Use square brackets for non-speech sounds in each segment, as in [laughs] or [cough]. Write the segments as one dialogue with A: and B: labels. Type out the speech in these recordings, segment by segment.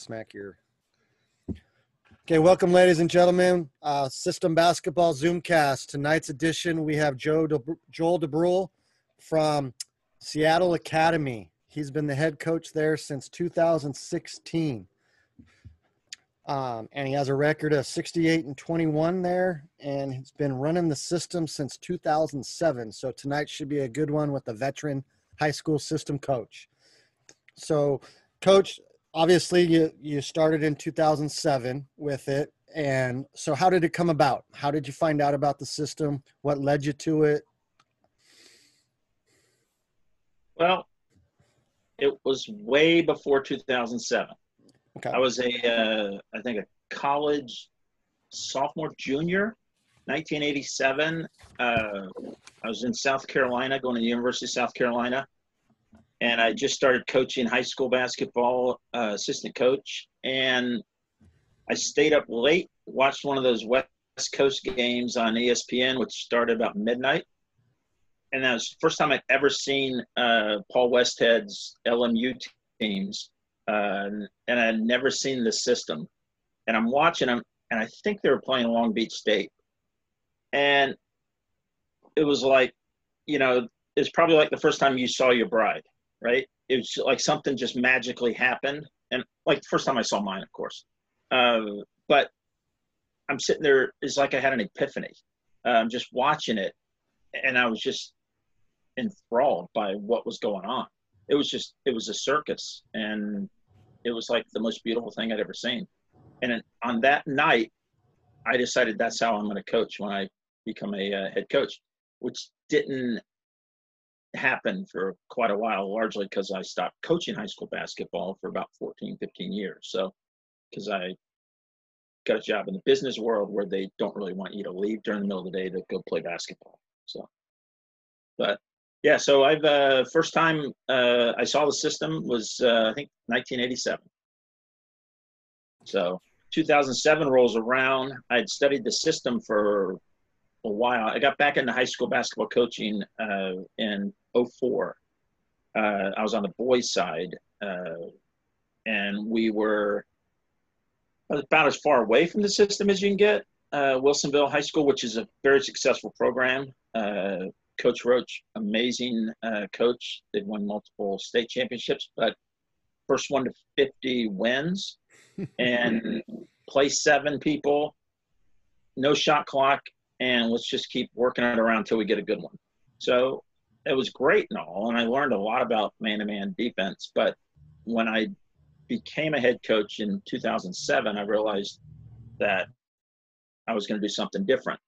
A: smack your. Okay, welcome, ladies and gentlemen. Uh, System Basketball Zoomcast. Tonight's edition, we have Joe De- Joel DeBruhl from Seattle Academy. He's been the head coach there since 2016. Um, and he has a record of 68 and 21 there, and he's been running the system since 2007. So tonight should be a good one with a veteran high school system coach. So, coach, obviously you you started in 2007 with it, and so how did it come about? How did you find out about the system? What led you to it?
B: Well, it was way before 2007. Okay. I was a, uh, I think a college sophomore, junior, 1987. Uh, I was in South Carolina, going to the University of South Carolina, and I just started coaching high school basketball, uh, assistant coach, and I stayed up late, watched one of those West Coast games on ESPN, which started about midnight. And that was the first time I'd ever seen uh, Paul Westhead's LMU teams uh, and I'd never seen the system. And I'm watching them, and I think they were playing Long Beach State, and it was like, you know, it's probably like the first time you saw your bride, right? It was like something just magically happened, and like the first time I saw mine, of course. Uh, but I'm sitting there, it's like I had an epiphany. I'm um, just watching it, and I was just enthralled by what was going on. It was just, it was a circus, and it was like the most beautiful thing I'd ever seen. And on that night, I decided that's how I'm going to coach when I become a uh, head coach, which didn't happen for quite a while, largely because I stopped coaching high school basketball for about 14, 15 years. So, because I got a job in the business world where they don't really want you to leave during the middle of the day to go play basketball. So, but yeah, so I've uh, first time uh, I saw the system was uh, I think 1987. So 2007 rolls around. I'd studied the system for a while. I got back into high school basketball coaching uh, in 04. Uh, I was on the boys' side, uh, and we were about as far away from the system as you can get. Wilsonville High School, which is a very successful program. Coach Roach, amazing uh, coach. They've won multiple state championships, but first one to 50 wins [laughs] and play seven people, no shot clock, and let's just keep working it around until we get a good one. So it was great and all, and I learned a lot about man-to-man defense. But when I became a head coach in 2007, I realized that I was going to do something different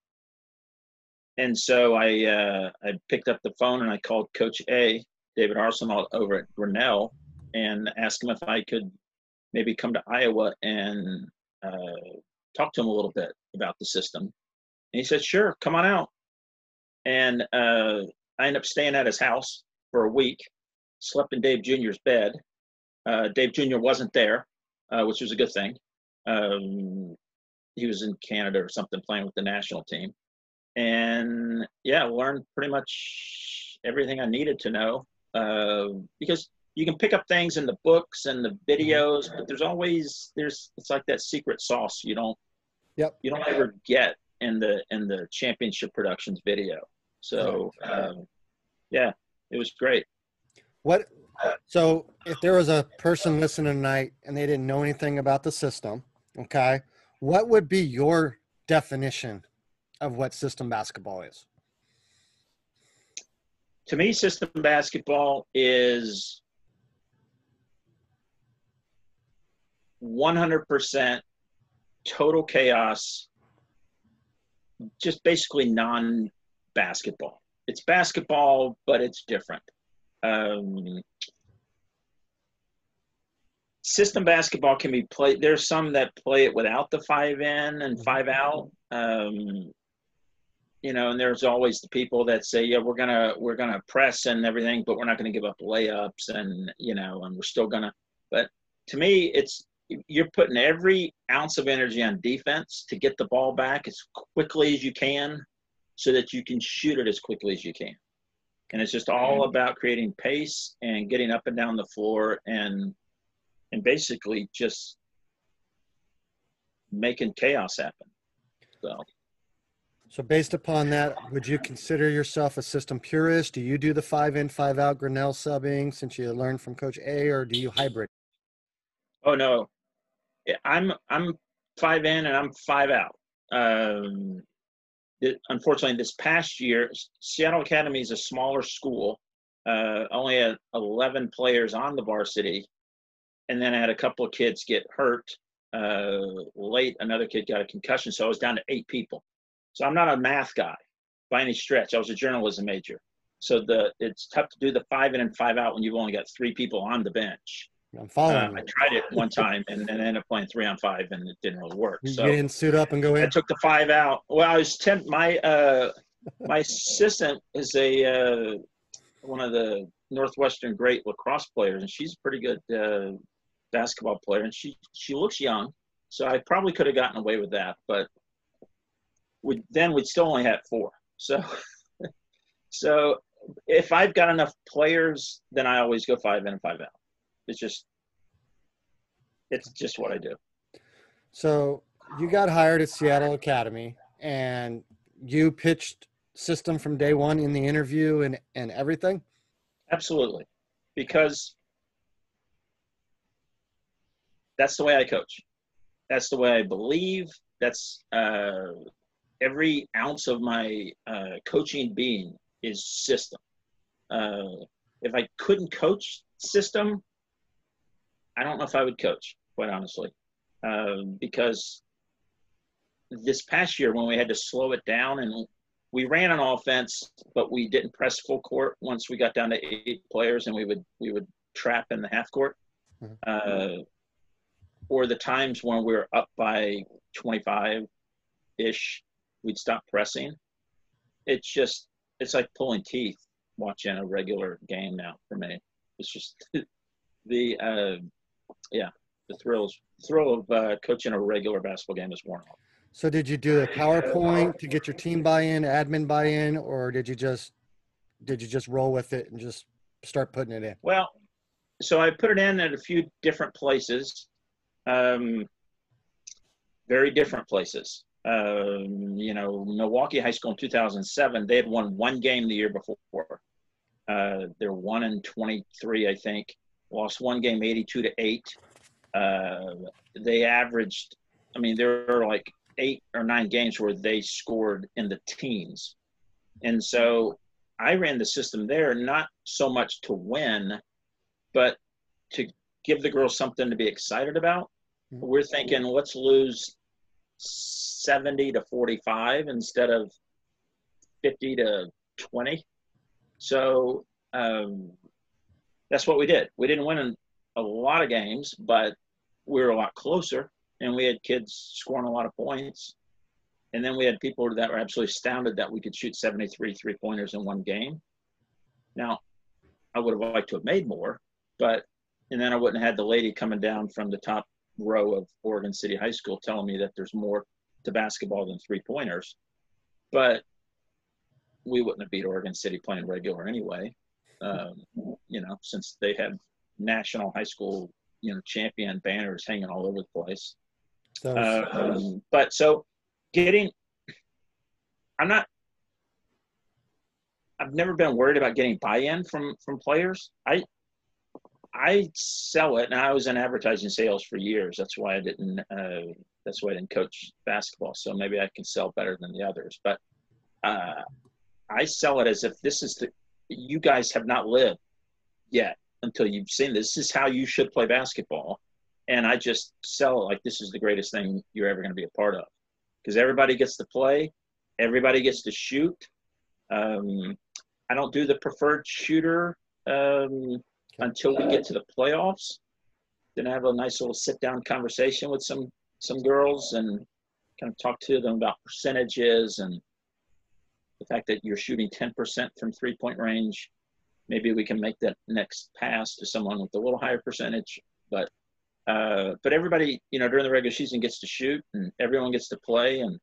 B: and so I uh, I picked up the phone and I called Coach A, David Arseneault over at Grinnell, and asked him if I could maybe come to Iowa and uh, talk to him a little bit about the system. And he said, "Sure, come on out." And uh, I ended up staying at his house for a week, slept in Dave Jr.'s bed. Uh, Dave Jr. wasn't there, uh, which was a good thing. Um, he was in Canada or something playing with the national team and yeah, learned pretty much everything I needed to know. Uh, because you can pick up things in the books and the mm-hmm. videos, but there's always there's it's like that secret sauce you don't
A: yep
B: you don't ever get in the in the championship productions video. So um, yeah, it was great.
A: What so if there was a person listening tonight and they didn't know anything about the system, okay, what would be your definition of what system basketball is?
B: To me, system basketball is 100% total chaos, just basically non basketball. It's basketball, but it's different. Um, system basketball can be played. There's some that play it without the five in and five out. Um, you know, and there's always the people that say, yeah, we're gonna we're gonna press and everything, but we're not gonna give up layups and you know, and we're still gonna. But to me, it's you're putting every ounce of energy on defense to get the ball back as quickly as you can, so that you can shoot it as quickly as you can. And it's just all mm-hmm. about creating pace and getting up and down the floor and and basically just making chaos happen. So.
C: So based upon that, would you consider yourself a system purist? Do you do the five in, five out Grinnell subbing since you learned from Coach A, or do you hybrid?
B: Oh no, I'm I'm five in and I'm five out. Um, it, unfortunately, this past year, Seattle Academy is a smaller school. Uh, only had 11 players on the varsity, and then I had a couple of kids get hurt uh, late. Another kid got a concussion, so I was down to eight people. So I'm not a math guy by any stretch. I was a journalism major. So the it's tough to do the five in and five out when you've only got three people on the bench.
C: I'm following.
B: Uh, I tried it one time and, and ended up playing three on five and it didn't really work. So
C: you didn't suit up and go in.
B: I took the five out. Well, I was ten. My uh, my assistant is a uh, one of the Northwestern great lacrosse players, and she's a pretty good uh, basketball player, and she she looks young. So I probably could have gotten away with that, but we then we'd still only have four. So [laughs] so if I've got enough players, then I always go five in and five out. It's just it's just what I do.
C: So you got hired at Seattle Academy and you pitched system from day one in the interview and, and everything?
B: Absolutely. Because that's the way I coach. That's the way I believe. That's uh, every ounce of my uh, coaching being is system. Uh, if I couldn't coach system, I don't know if I would coach, quite honestly, uh, because this past year when we had to slow it down and we ran an offense, but we didn't press full court once we got down to eight players, and we would we would trap in the half court. Mm-hmm. Uh, or the times when we were up by 25 ish, we'd stop pressing. It's just it's like pulling teeth watching a regular game now for me. It's just [laughs] the uh, yeah the thrills thrill of uh, coaching a regular basketball game is worn off.
C: So did you do a PowerPoint to get your team buy-in, admin buy-in, or did you just did you just roll with it and just start putting it in?
B: Well, so I put it in at a few different places, um, very different places. Um, you know, Milwaukie High School in 2007, they had won one game the year before. Uh, they're one in 23, I think. Lost one game, 82 to eight. Uh, they averaged. I mean, there were like eight or nine games where they scored in the teens. And so I ran the system there not so much to win, but to give the girls something to be excited about. Mm-hmm. We're thinking, let's lose 70 to 45 instead of 50 to 20. So um, that's what we did. We didn't win a lot of games, but we were a lot closer and we had kids scoring a lot of points. And then we had people that were absolutely astounded that we could shoot 73 three pointers in one game. Now, I would have liked to have made more, but, and then I wouldn't have had the lady coming down from the top row of Oregon City High School telling me that there's more to basketball than three pointers. But we wouldn't have beat Oregon City playing regular anyway, um, you know, since they have national high school, you know, champion banners hanging all over the place. Uh, um, but so getting, I'm not. I've never been worried about getting buy-in from from players. I I sell it, and I was in advertising sales for years. That's why I didn't. Uh, that's why I didn't coach basketball. So maybe I can sell better than the others. But uh, I sell it as if this is the. You guys have not lived yet until you've seen this. This is how you should play basketball and I just sell it like this is the greatest thing you're ever going to be a part of because everybody gets to play, everybody gets to shoot. Um, I don't do the preferred shooter um, until we get to the playoffs. Then I have a nice little sit down conversation with some some girls and kind of talk to them about percentages and the fact that you're shooting 10% from three point range. Maybe we can make that next pass to someone with a little higher percentage, but uh, but everybody, you know, during the regular season gets to shoot and everyone gets to play. And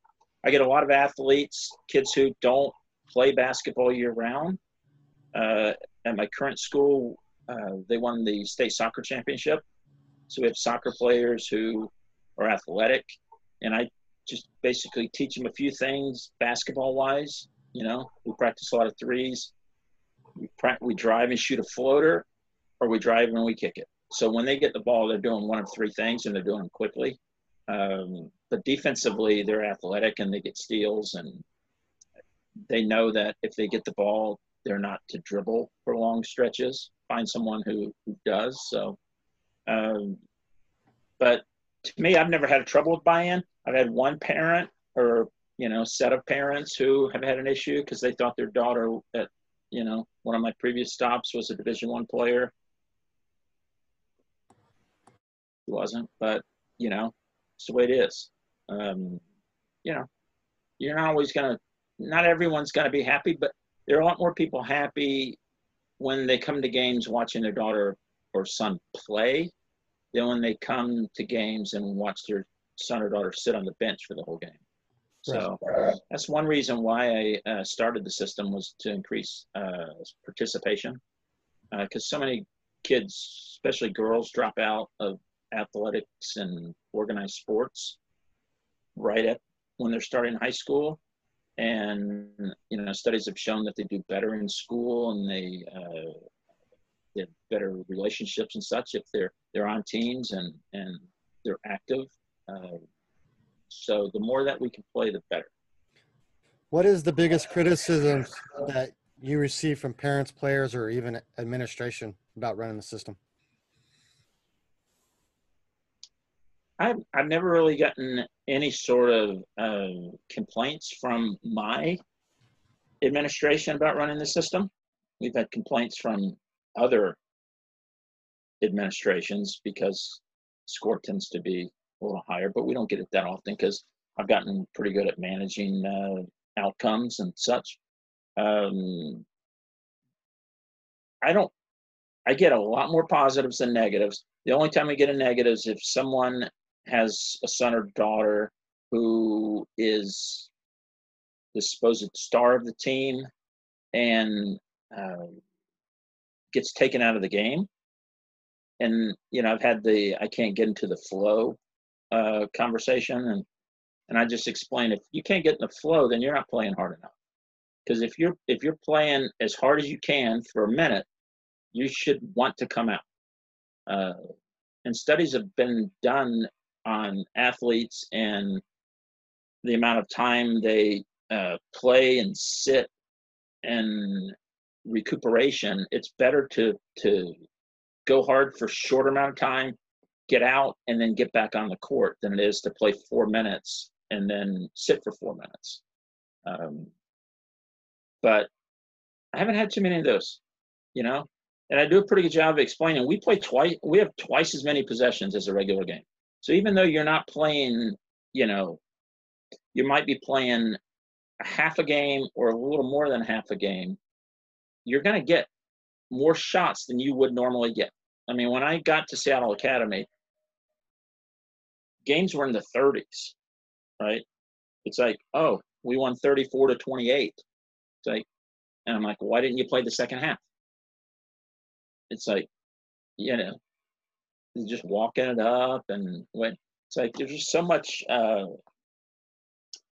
B: I get a lot of athletes, kids who don't play basketball year round. Uh, at my current school, uh, they won the state soccer championship. So we have soccer players who are athletic and I just basically teach them a few things basketball wise. You know, we practice a lot of threes. We, pra- we drive and shoot a floater, or we drive and we kick it. So when they get the ball, they're doing one of three things, and they're doing them quickly. Um, but defensively, they're athletic and they get steals, and they know that if they get the ball, they're not to dribble for long stretches. Find someone who, who does. So, um, but to me, I've never had trouble with buy-in. I've had one parent or you know set of parents who have had an issue because they thought their daughter at you know one of my previous stops was a Division One player. He wasn't, but you know, it's the way it is. Um, you know, you're not always gonna. Not everyone's gonna be happy, but there are a lot more people happy when they come to games watching their daughter or son play than when they come to games and watch their son or daughter sit on the bench for the whole game. So that's one reason why I uh, started the system was to increase uh, participation, because uh, so many kids, especially girls, drop out of athletics and organized sports right at when they're starting high school, and you know studies have shown that they do better in school and they uh, get better relationships and such if they're they're on teams and and they're active. So the more that we can play, the better.
C: What is the biggest criticism that you receive from parents, players, or even administration about running the system?
B: I've, I've never really gotten any sort of uh, complaints from my administration about running the system. We've had complaints from other administrations because score tends to be a little higher, but we don't get it that often because I've gotten pretty good at managing uh, outcomes and such. Um, I don't. I get a lot more positives than negatives. The only time I get a negative is if someone has a son or daughter who is the supposed star of the team and uh, gets taken out of the game. And you know, I've had the I can't get into the flow uh, conversation, and and I just explain if you can't get in the flow, then you're not playing hard enough. Because if you're if you're playing as hard as you can for a minute, you should want to come out. Uh, and studies have been done on athletes and the amount of time they uh, play and sit and recuperation, it's better to to go hard for short amount of time, get out, and then get back on the court than it is to play four minutes and then sit for four minutes. Um, but I haven't had too many of those, you know. And I do a pretty good job of explaining. We play twice. We have twice as many possessions as a regular game. So even though you're not playing, you know, you might be playing a half a game or a little more than half a game, you're going to get more shots than you would normally get. I mean, when I got to Seattle Academy, games were in the 30s, right? It's like, oh, we won 34 to 28. It's like, and I'm like, why didn't you play the second half? It's like, you know, just walking it up and when it's like there's just so much uh,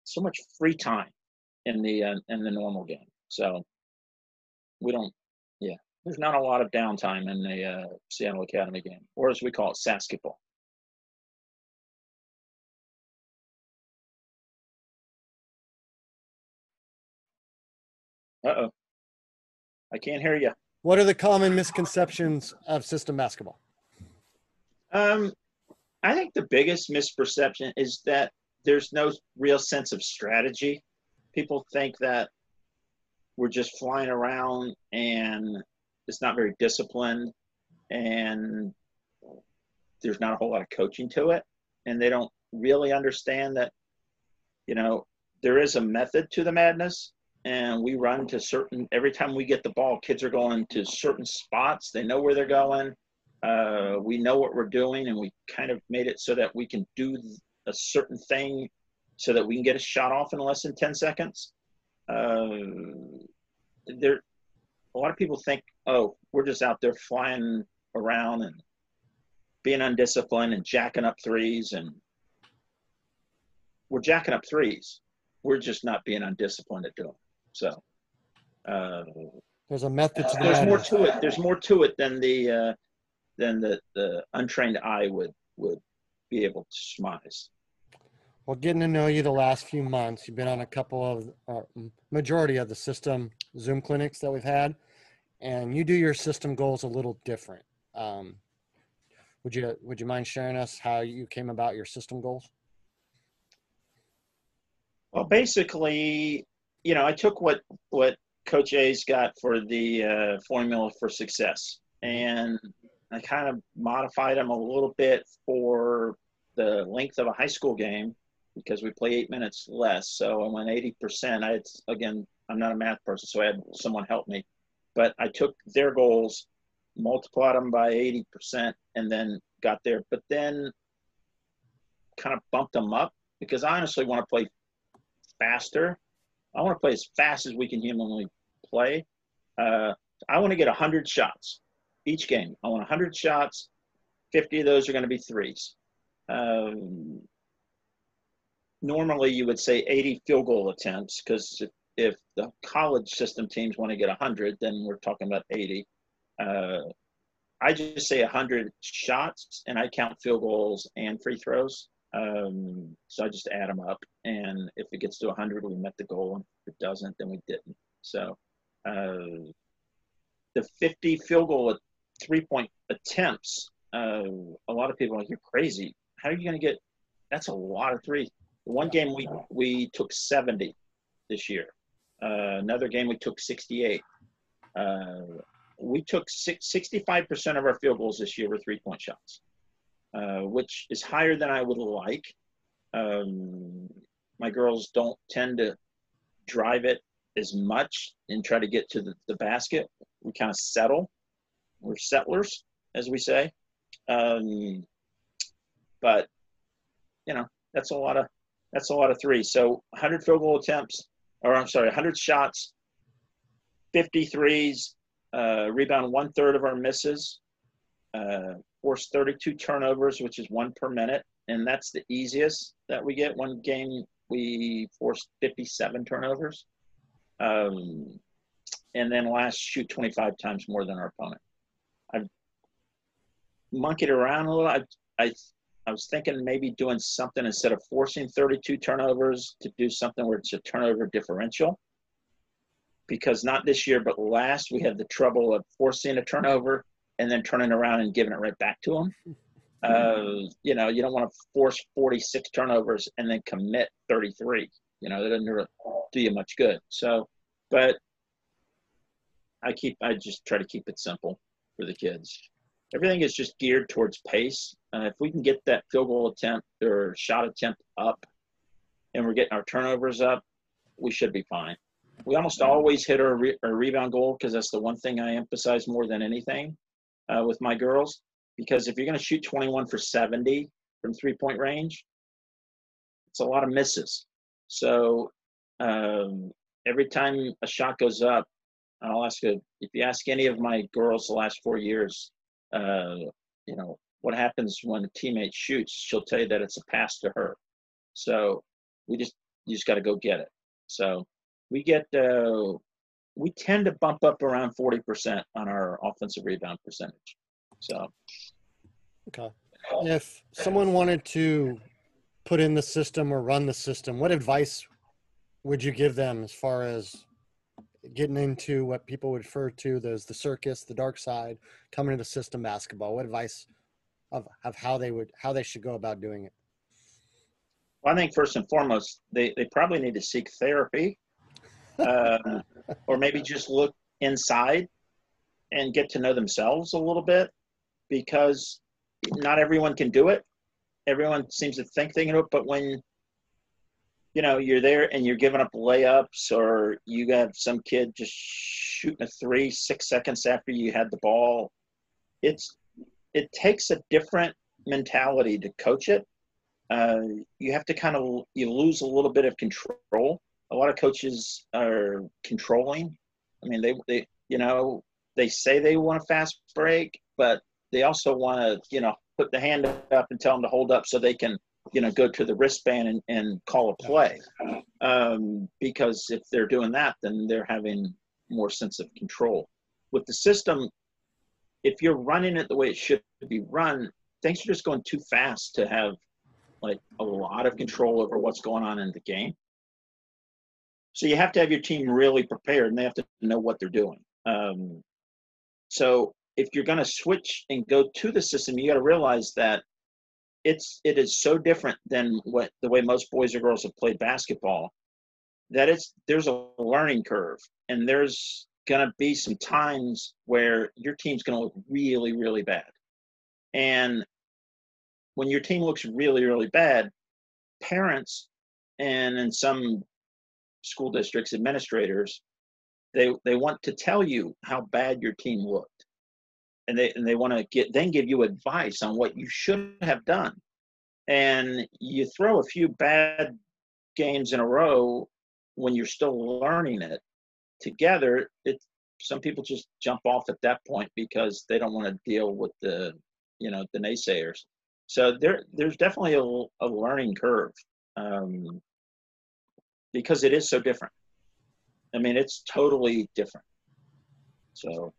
B: so much free time in the uh, in the normal game. So we don't, yeah, there's not a lot of downtime in the uh, Seattle Academy game, or as we call it, Sasketball. Uh oh, I can't hear you.
C: What are the common misconceptions of system basketball?
B: Um, I think the biggest misperception is that there's no real sense of strategy. People think that we're just flying around and it's not very disciplined and there's not a whole lot of coaching to it and they don't really understand that you know there is a method to the madness and we run to certain every time we get the ball kids are going to certain spots they know where they're going uh, we know what we're doing and we kind of made it so that we can do a certain thing so that we can get a shot off in less than 10 seconds uh, there a lot of people think oh we're just out there flying around and being undisciplined and jacking up threes and we're jacking up threes. We're just not being undisciplined at doing. So uh,
C: there's a method to
B: the There's more to it. There's more to it than the uh, than the, the untrained eye would would be able to surmise.
C: Well, getting to know you the last few months, you've been on a couple of uh, majority of the system Zoom clinics that we've had, and you do your system goals a little different. Um, would you would you mind sharing us how you came about your system goals?
B: Well, basically, you know, I took what what Coach A's got for the uh, formula for success, and I kind of modified them a little bit for the length of a high school game because we play eight minutes less. So I went 80%. I had, again, I'm not a math person, so I had someone help me. But I took their goals, multiplied them by 80%, and then got there. But then kind of bumped them up because I honestly want to play faster. I want to play as fast as we can humanly play. Uh, I want to get 100 shots each game. I want 100 shots. 50 of those are going to be threes. Um, normally, you would say 80 field goal attempts because if, if, the college system teams want to get 100, then we're talking about 80. Uh, I just say 100 shots, and I count field goals and free throws. Um, so I just add them up, and if it gets to 100, we met the goal, and if it doesn't, then we didn't. So uh, the 50 field goal at three point attempts, uh, a lot of people are like, you're crazy. How are you going to get? That's a lot of three. One game we we took 70 this year. Uh, another game we took 68. Uh, we took 65% of our field goals this year were three point shots, uh, which is higher than I would like. Um, my girls don't tend to drive it as much and try to get to the, the basket. We kind of settle. We're settlers, as we say. Um, but you know, that's a lot of that's a lot of three. So 100 field goal attempts, or I'm sorry, 100 shots, 50 threes, uh, rebound one third of our misses, uh, force 32 turnovers, which is one per minute, and that's the easiest that we get. One game we forced 57 turnovers. Um, and then last shoot 25 times more than our opponent. I've monkeyed around a little. I, I, I was thinking maybe doing something instead of forcing 32 turnovers to do something where it's a turnover differential. Because not this year, but last we had the trouble of forcing a turnover and then turning around and giving it right back to them. Uh, [laughs] you know, you don't want to force 46 turnovers and then commit 33. You know, that doesn't really do you much good. So, but I keep, I just try to keep it simple for the kids. Everything is just geared towards pace. Uh, if we can get that field goal attempt or shot attempt up and we're getting our turnovers up, we should be fine. We almost always hit our, re- our rebound goal because that's the one thing I emphasize more than anything uh, with my girls. Because if you're going to shoot 21 for 70 from three point range, it's a lot of misses. So um, every time a shot goes up, I'll ask you if you ask any of my girls the last four years, uh, you know, what happens when a teammate shoots, she'll tell you that it's a pass to her. So we just you just got to go get it. So we get uh, we tend to bump up around 40% on our offensive rebound percentage. So
C: okay. If someone wanted to put in the system or run the system, what advice would you give them as far as getting into what people would refer to as the circus, the dark side, coming into system basketball? What advice of, of how they would how they should go about doing it?
B: Well, I think first and foremost, they, they probably need to seek therapy, um, or maybe just look inside and get to know themselves a little bit, because not everyone can do it everyone seems to think they can do it, but when you know you're there and you're giving up layups, or you have some kid just shooting a three six seconds after you had the ball, it's it takes a different mentality to coach it. Uh, you have to kind of you lose a little bit of control. A lot of coaches are controlling. I mean, they they you know they say they want a fast break, but they also want to you know put the hand up and tell them to hold up so they can you know, go to the wristband and, and call a play. Um, because if they're doing that, then they're having more sense of control. With the system, if you're running it the way it should be run, things are just going too fast to have like a lot of control over what's going on in the game. So you have to have your team really prepared and they have to know what they're doing. Um, so if you're going to switch and go to the system, you got to realize that it's it is so different than what the way most boys or girls have played basketball that it's there's a learning curve and there's going to be some times where your team's going to look really really bad and when your team looks really really bad parents and in some school districts administrators they they want to tell you how bad your team looked. And they and they want to get then give you advice on what you should have done. And you throw a few bad games in a row when you're still learning it together it some people just jump off at that point because they don't want to deal with the you know the naysayers. So there there's definitely a, a learning curve. Um, because it is so different i mean it's totally different so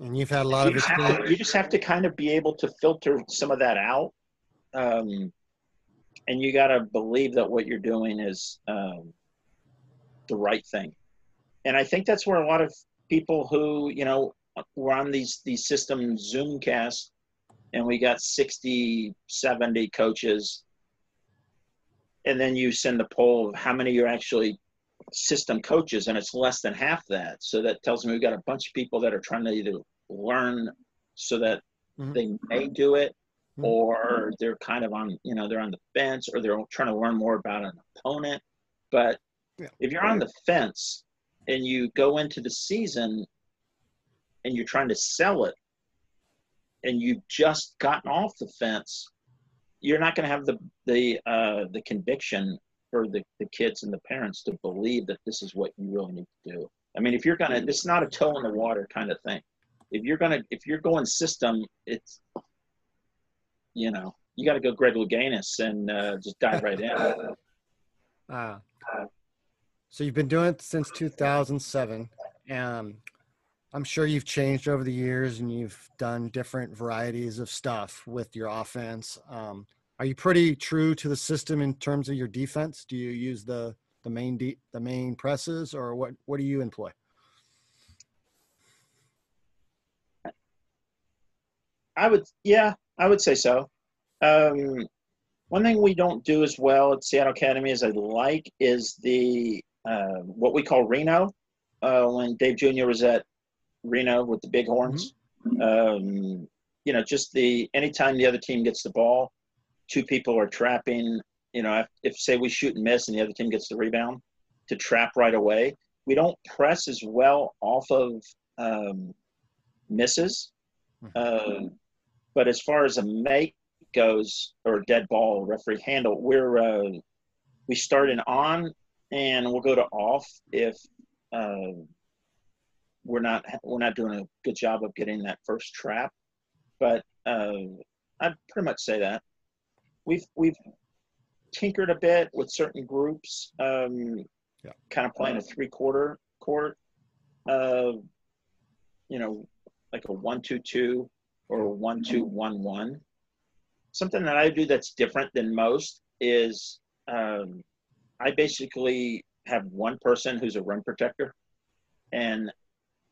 C: and you've had a lot
B: you
C: of
B: experience. To, you just have to kind of be able to filter some of that out. Um, and you got to believe that what you're doing is um, the right thing. And I think that's where a lot of people who, you know, we're on these, these system Zoom casts and we got 60, 70 coaches. And then you send the poll of how many are actually system coaches and it's less than half that. So that tells me we've got a bunch of people that are trying to either learn so that mm-hmm. they may do it mm-hmm. or they're kind of on, you know, they're on the fence or they're trying to learn more about an opponent. But yeah. if you're on the fence and you go into the season and you're trying to sell it and you've just gotten off the fence, you're not going to have the the uh, the conviction for the, the kids and the parents to believe that this is what you really need to do. I mean, if you're gonna, this is not a toe in the water kind of thing. If you're gonna, if you're going system, it's, you know, you got to go Greg Louganis and uh, just dive right in. [laughs]
C: Uh, so you've been doing it since 2007, and I'm sure you've changed over the years, and you've done different varieties of stuff with your offense. Um, are you pretty true to the system in terms of your defense? Do you use the the main de- the main presses, or what what do you employ?
B: I would, yeah, I would say so. Um, one thing we don't do as well at Seattle Academy as I like is the uh, what we call Reno. Uh, when Dave Jr. was at Reno with the Bighorns, mm-hmm. um, you know, just the anytime the other team gets the ball, two people are trapping, you know, if, if, say we shoot and miss and the other team gets the rebound, to trap right away. We don't press as well off of um, misses. Uh, but as far as a make goes or a dead ball referee handle, we're uh, we start in on and we'll go to off if uh, we're not we're not doing a good job of getting that first trap. But uh, I'd pretty much say that we've we've tinkered a bit with certain groups, um, yeah. kind of playing a three quarter court, uh, you know, like a one two two or a one two one one. Something that I do that's different than most is um, I basically have one person who's a rim protector, and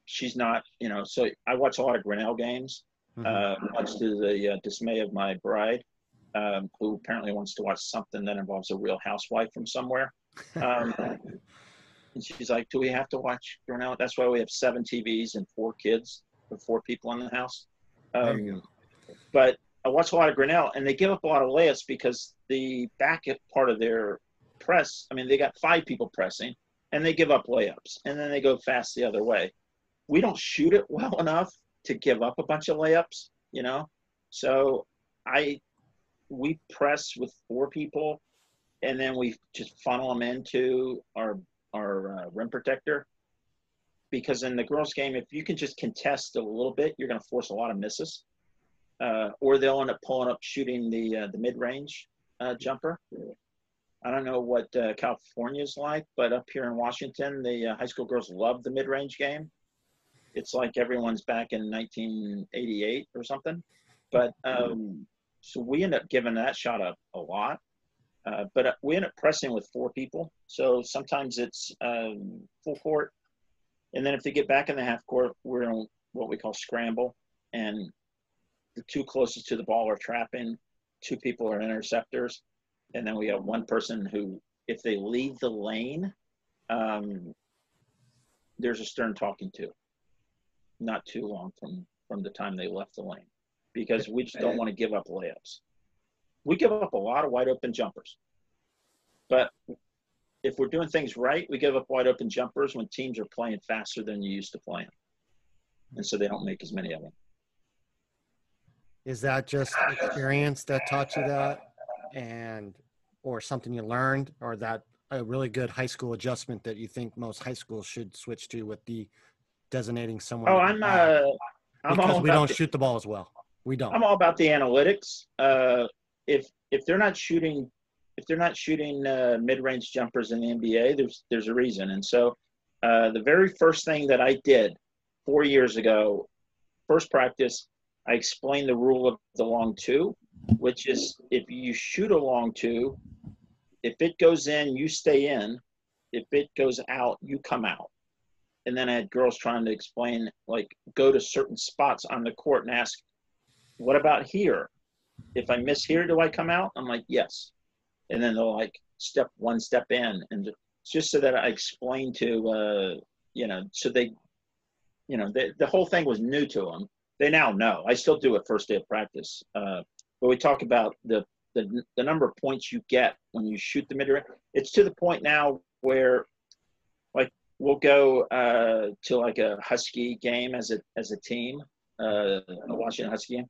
B: she's not, you know. So I watch a lot of Grinnell games, mm-hmm. uh, much to the uh, dismay of my bride um, who apparently wants to watch something that involves a real housewife from somewhere. Um, [laughs] and she's like, "Do we have to watch Grinnell?" That's why we have seven TVs and four kids or four people in the house. Um, but I watch a lot of Grinnell, and they give up a lot of layups because the back part of their press. I mean, they got five people pressing, and they give up layups, and then they go fast the other way. We don't shoot it well [laughs] enough to give up a bunch of layups, you know. So I we press with four people, and then we just funnel them into our our uh, rim protector. Because in the girls' game, if you can just contest a little bit, you're going to force a lot of misses, uh, or they'll end up pulling up shooting the uh, the mid range, uh, jumper. I don't know what uh, California's like, but up here in Washington, the uh, high school girls love the mid-range game. It's like everyone's back in 1988 or something. But um, so we end up giving that shot up a lot. Uh, but uh, we end up pressing with four people. So sometimes it's um, full court. And then if they get back in the half court, we're in what we call scramble. And the two closest to the ball are trapping, two people are interceptors. And then we have one person who, if they leave the lane, um, there's a stern talking to. Not too long from from the time they left the lane, because we just don't want to give up layups. We give up a lot of wide open jumpers, but if we're doing things right, we give up wide open jumpers when teams are playing faster than you used to playing, and so they don't make as many of them.
C: Is that just experience that taught you that, and or something you learned, or that a really good high school adjustment that you think most high schools should switch to with the designating someone?
B: Oh, I'm uh,
C: I'm because we don't the, shoot the ball as well. We don't.
B: I'm all about the analytics. Uh, if if they're not shooting if they're not shooting uh, mid-range jumpers in the NBA, there's there's a reason. And so, uh, the very first thing that I did four years ago, first practice, I explained the rule of the long two, which is if you shoot a long two, if it goes in, you stay in. If it goes out, you come out. And then I had girls trying to explain, like, go to certain spots on the court and ask, what about here? If I miss here, do I come out? I'm like, yes and then they'll like step one step in and just so that I explain to uh, you know so they you know the the whole thing was new to them. They now know. I still do it first day of practice, uh, but we talk about the, the the number of points you get when you shoot the mid range. It's to the point now where like we'll go uh, to like a Husky game as a as a team, uh, a Washington Husky game,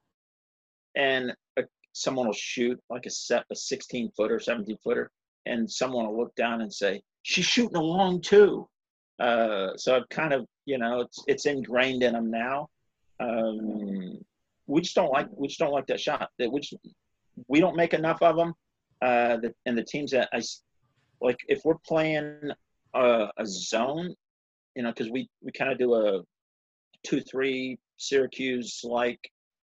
B: and a someone will shoot like a set a 16 footer 17 footer and someone will look down and say she's shooting a long two uh, so i've kind of you know it's it's ingrained in them now. Um, we just don't like we just don't like that shot. That which we don't make enough of them uh, the, and the teams that i like if we're playing a, a zone you know because we we kind of do a two three syracuse like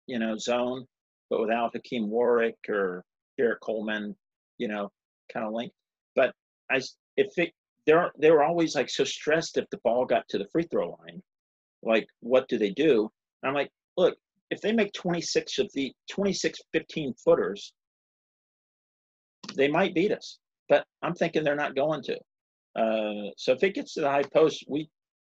B: you know zone but without Hakim Warrick or Derrick Coleman, you know, kind of link. But I, if it, they're they were always like so stressed if the ball got to the free throw line, like what do they do? And I'm like, look, if they make 26 of the 26 15 footers, they might beat us. But I'm thinking they're not going to. Uh, so if it gets to the high post, we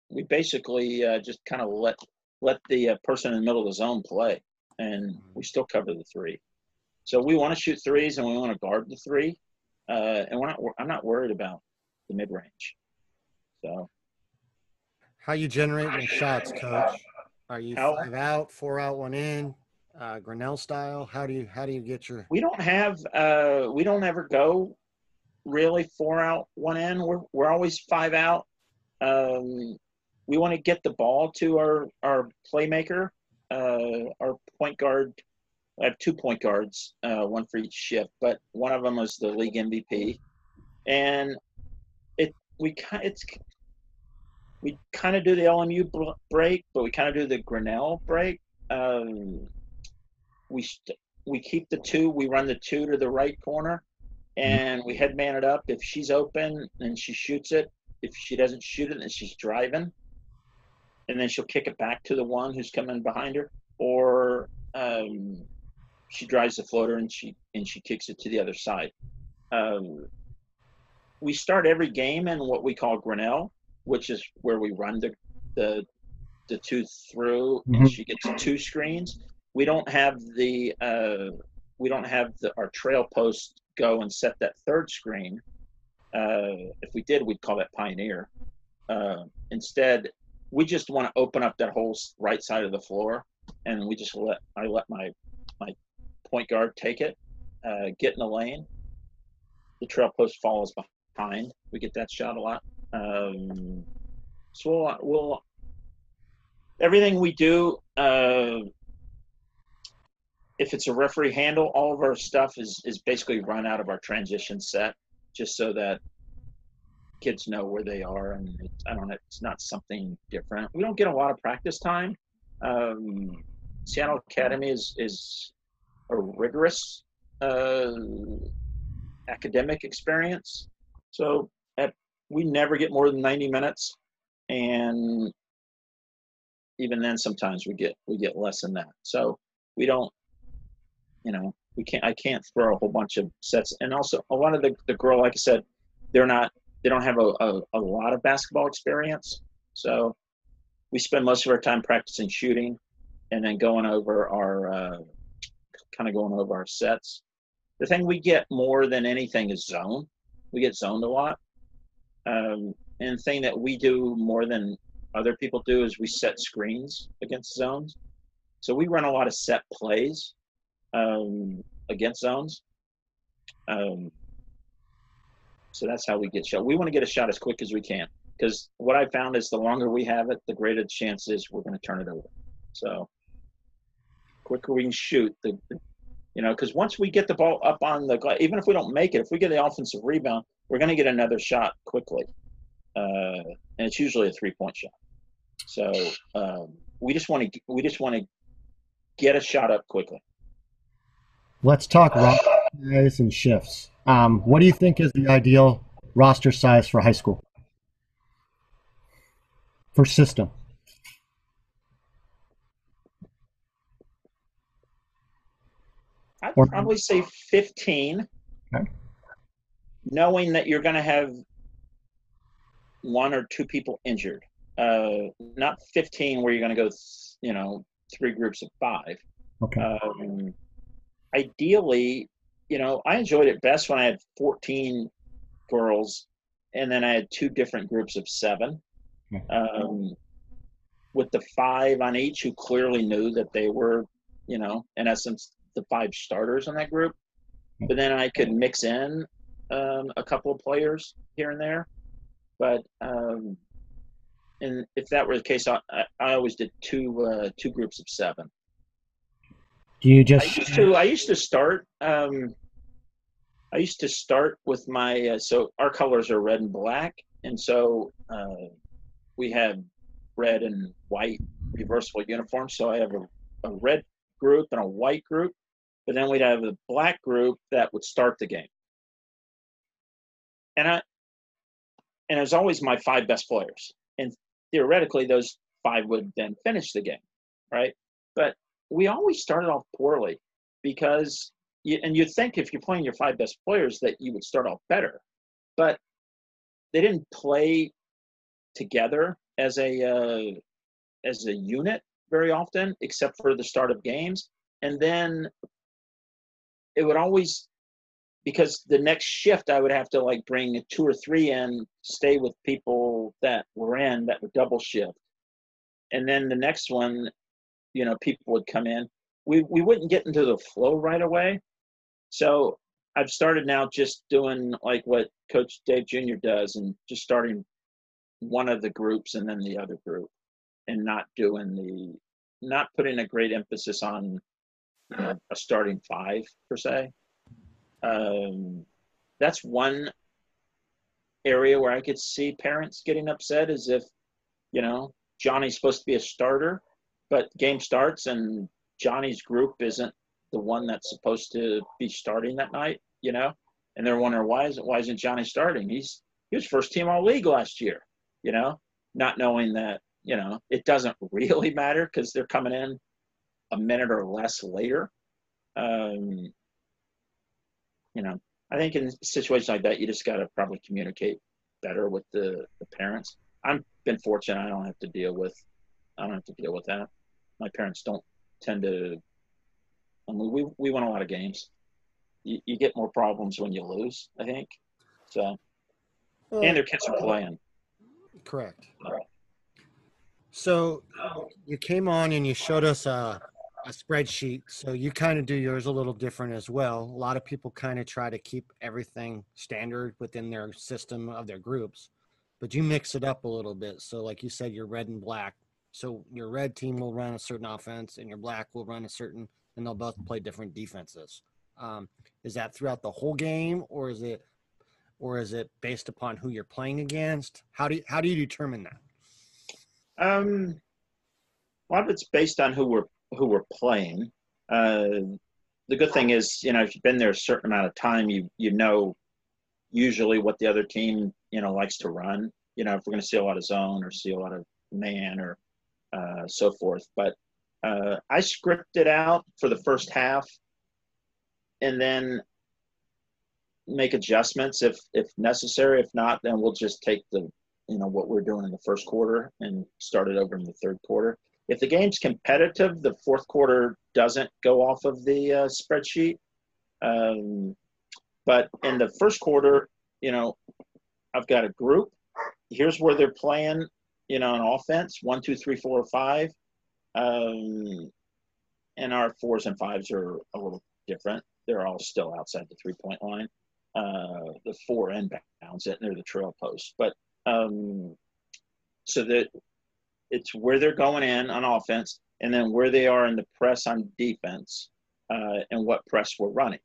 B: we basically uh, just kind of let let the uh, person in the middle of the zone play and mm-hmm. we still cover the three. So we want to shoot threes and we want to guard the three, uh, and we're not. I'm not worried about the mid range. So,
C: how you generate generating shots, coach? Are you how, five out, four out, one in, uh, Grinnell style? How do you how do you get your?
B: We don't have. Uh, we don't ever go really four out, one in. We're we're always five out. Um, we want to get the ball to our our playmaker uh, our point guard. I have two point guards, uh, one for each shift, but one of them was the league MVP, and it we kind it's we kind of do the LMU break, but we kind of do the Grinnell break. Um, we st- we keep the two. We run the two to the right corner, and we head man it up. If she's open and she shoots it, if she doesn't shoot it, then she's driving and then she'll kick it back to the one who's coming behind her, or um, she drives the floater and she and she kicks it to the other side. Um, we start every game in what we call Grinnell, which is where we run the the the two through, mm-hmm. and she gets two screens. We don't have the uh, we don't have the our trail post go and set that third screen. Uh, if we did, we'd call that Pioneer. Uh, instead, we just want to open up that whole right side of the floor, and we just let I let my my point guard take it, uh, get in the lane. The trail post follows behind. We get that shot a lot. Um, so we'll, we'll everything we do. Uh, if it's a referee handle, all of our stuff is is basically run out of our transition set, just so that kids know where they are, and I don't know, it's not something different. We don't get a lot of practice time. Um, Seattle Academy is is a rigorous uh, academic experience, so at, we never get more than ninety minutes, and even then, sometimes we get we get less than that. So we don't, you know, we can't. I can't throw a whole bunch of sets, and also a lot of the the girl, like I said, they're not they don't have a, a, a lot of basketball experience. So we spend most of our time practicing shooting and then going over our uh, kind of going over our sets. The thing we get more than anything is zone. We get zoned a lot. Um, and the thing that we do more than other people do is we set screens against zones. So we run a lot of set plays um, against zones. Um, so that's how we get shot. We want to get a shot as quick as we can because what I found is the longer we have it, the greater the chance is we're going to turn it over. So quicker we can shoot, the, the you know, because once we get the ball up on the even if we don't make it, if we get the offensive rebound, we're going to get another shot quickly, uh, and it's usually a three-point shot. So um, we just want to we just want to get a shot up quickly.
A: Let's talk guys and shifts. Um, what do you think is the ideal roster size for high school? For system?
B: I'd or, probably say 15. Okay. Knowing that you're going to have one or two people injured. Uh, not 15 where you're going to go, you know, three groups of five.
A: Okay. Um,
B: ideally, you know, I enjoyed it best when I had 14 girls and then I had two different groups of seven. Um, with the five on each who clearly knew that they were, you know, in essence, the five starters in that group. But then I could mix in um, a couple of players here and there. But um, and if that were the case, I, I always did two uh, two groups of seven.
A: Do you just?
B: I used to. I used to start. Um, I used to start with my. Uh, so our colors are red and black, and so uh, we have red and white reversible uniforms. So I have a, a red group and a white group, but then we'd have a black group that would start the game. And I, and it was always my five best players, and theoretically those five would then finish the game, right? But we always started off poorly because you, and you'd think if you're playing your five best players that you would start off better but they didn't play together as a uh, as a unit very often except for the start of games and then it would always because the next shift I would have to like bring two or three in, stay with people that were in that were double shift. And then the next one you know people would come in we we wouldn't get into the flow right away. So i've started now just doing like what coach dave junior does and just starting one of the groups and then the other group and not doing the not putting a great emphasis on you know, a starting five per se. Um, that's one area where i could see parents getting upset is if you know johnny's supposed to be a starter but game starts and Johnny's group isn't the one that's supposed to be starting that night, you know, and they're wondering why isn't why isn't Johnny starting? He's he was first team all league last year, you know, not knowing that you know it doesn't [laughs] really matter because they're coming in a minute or less later. Um, you know, I think in situations like that, you just got to probably communicate better with the, the parents. I've been fortunate; I don't have to deal with I don't have to deal with that my parents don't tend to. I mean, we we won a lot of games. You, you get more problems when you lose. I think so. Well, and their kids are playing.
C: Correct. So you came on and you showed us a, a spreadsheet. So you kind of do yours a little different as well. A lot of people kind of try to keep everything standard within their system of their groups, but you mix it up a little bit. So, like you said, you're red and black so your red team will run a certain offense and your black will run a certain and they'll both play different defenses. Um, is that throughout the whole game, or is it, or is it based upon who you're playing against? How do you, how do you determine that?
B: Um, a lot of it's based on who we're who we're playing. Uh, the good thing is, you know, if you've been there a certain amount of time, you you know usually what the other team you know likes to run. You know, if we're going to see a lot of zone or see a lot of man or uh, so forth. But uh, I scripted it out for the first half, and then make adjustments if if necessary. If not, then we'll just take the you know what we're doing in the first quarter and start it over in the third quarter. If the game's competitive, the fourth quarter doesn't go off of the uh, spreadsheet. Um, but in the first quarter, you know, I've got a group. Here's where they're playing, you know, on offense one, two, three, four, five. Um, and our fours and fives are a little different. They're all still outside the three point line. Uh, the four inbounds, and they're the trail post. But um, so that it's where they're going in on offense, and then where they are in the press on defense, uh, and what press we're running.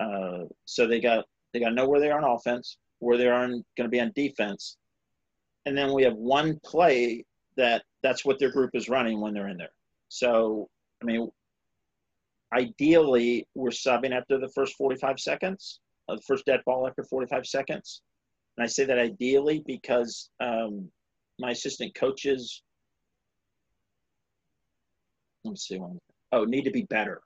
B: Uh, so they got they got to know where they are on offense, where they are going to be on defense, and then we have one play that that's what their group is running when they're in there. So I mean, ideally we're subbing after the first 45 seconds, uh, the first dead ball after 45 seconds, and I say that ideally because um, my assistant coaches, let me see one. Oh, need to be better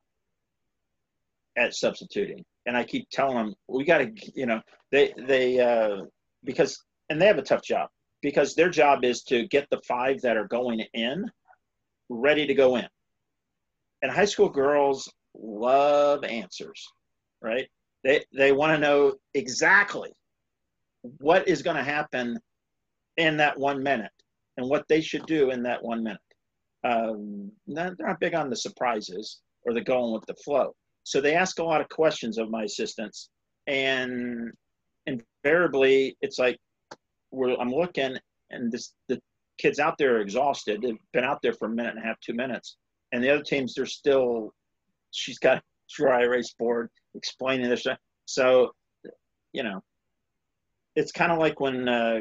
B: at substituting. And I keep telling them we got to, you know, they they uh, because and they have a tough job because their job is to get the five that are going in ready to go in. And high school girls love answers, right? They they want to know exactly what is going to happen in that one minute and what they should do in that one minute. Um, they're not big on the surprises or the going with the flow. So they ask a lot of questions of my assistants, and invariably it's like we're, I'm looking, and this the kids out there are exhausted. They've been out there for a minute and a half, two minutes, and the other teams they're still. She's got a dry erase board explaining this. So, you know, it's kind of like when uh,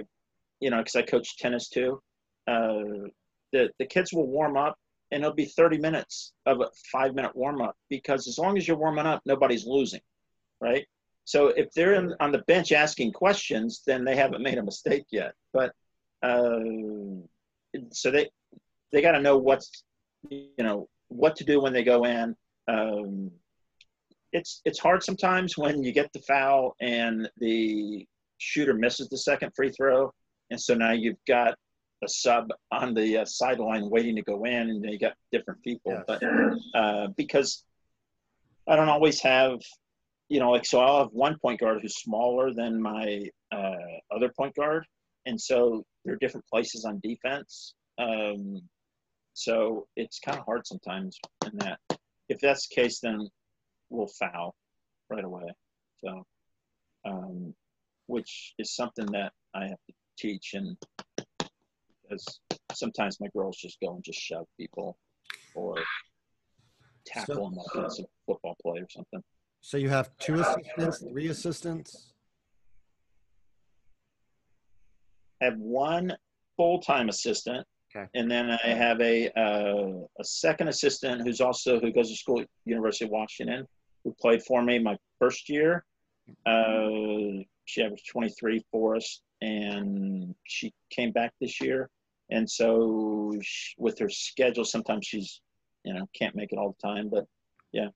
B: you know because i coach tennis too uh, the, the kids will warm up and it'll be 30 minutes of a five minute warm up because as long as you're warming up nobody's losing right so if they're in, on the bench asking questions then they haven't made a mistake yet but uh, so they they got to know what's you know what to do when they go in um, it's it's hard sometimes when you get the foul and the shooter misses the second free throw, and so now you've got a sub on the uh, sideline waiting to go in, and you got different people. Yes. But uh, because I don't always have, you know, like so I'll have one point guard who's smaller than my uh, other point guard, and so there are different places on defense. Um, so it's kind of hard sometimes in that. If that's the case, then we'll foul right away. So um, which is something that I have to teach. And because sometimes my girls just go and just shove people or tackle so, them like it's a football play or something.
C: So you have two assistants, three assistants?
B: I have one full-time assistant. Okay. And then I have a uh, a second assistant who's also who goes to school at University of Washington, who played for me my first year. Uh, she averaged 23 for us, and she came back this year. And so, she, with her schedule, sometimes she's, you know, can't make it all the time. But yeah.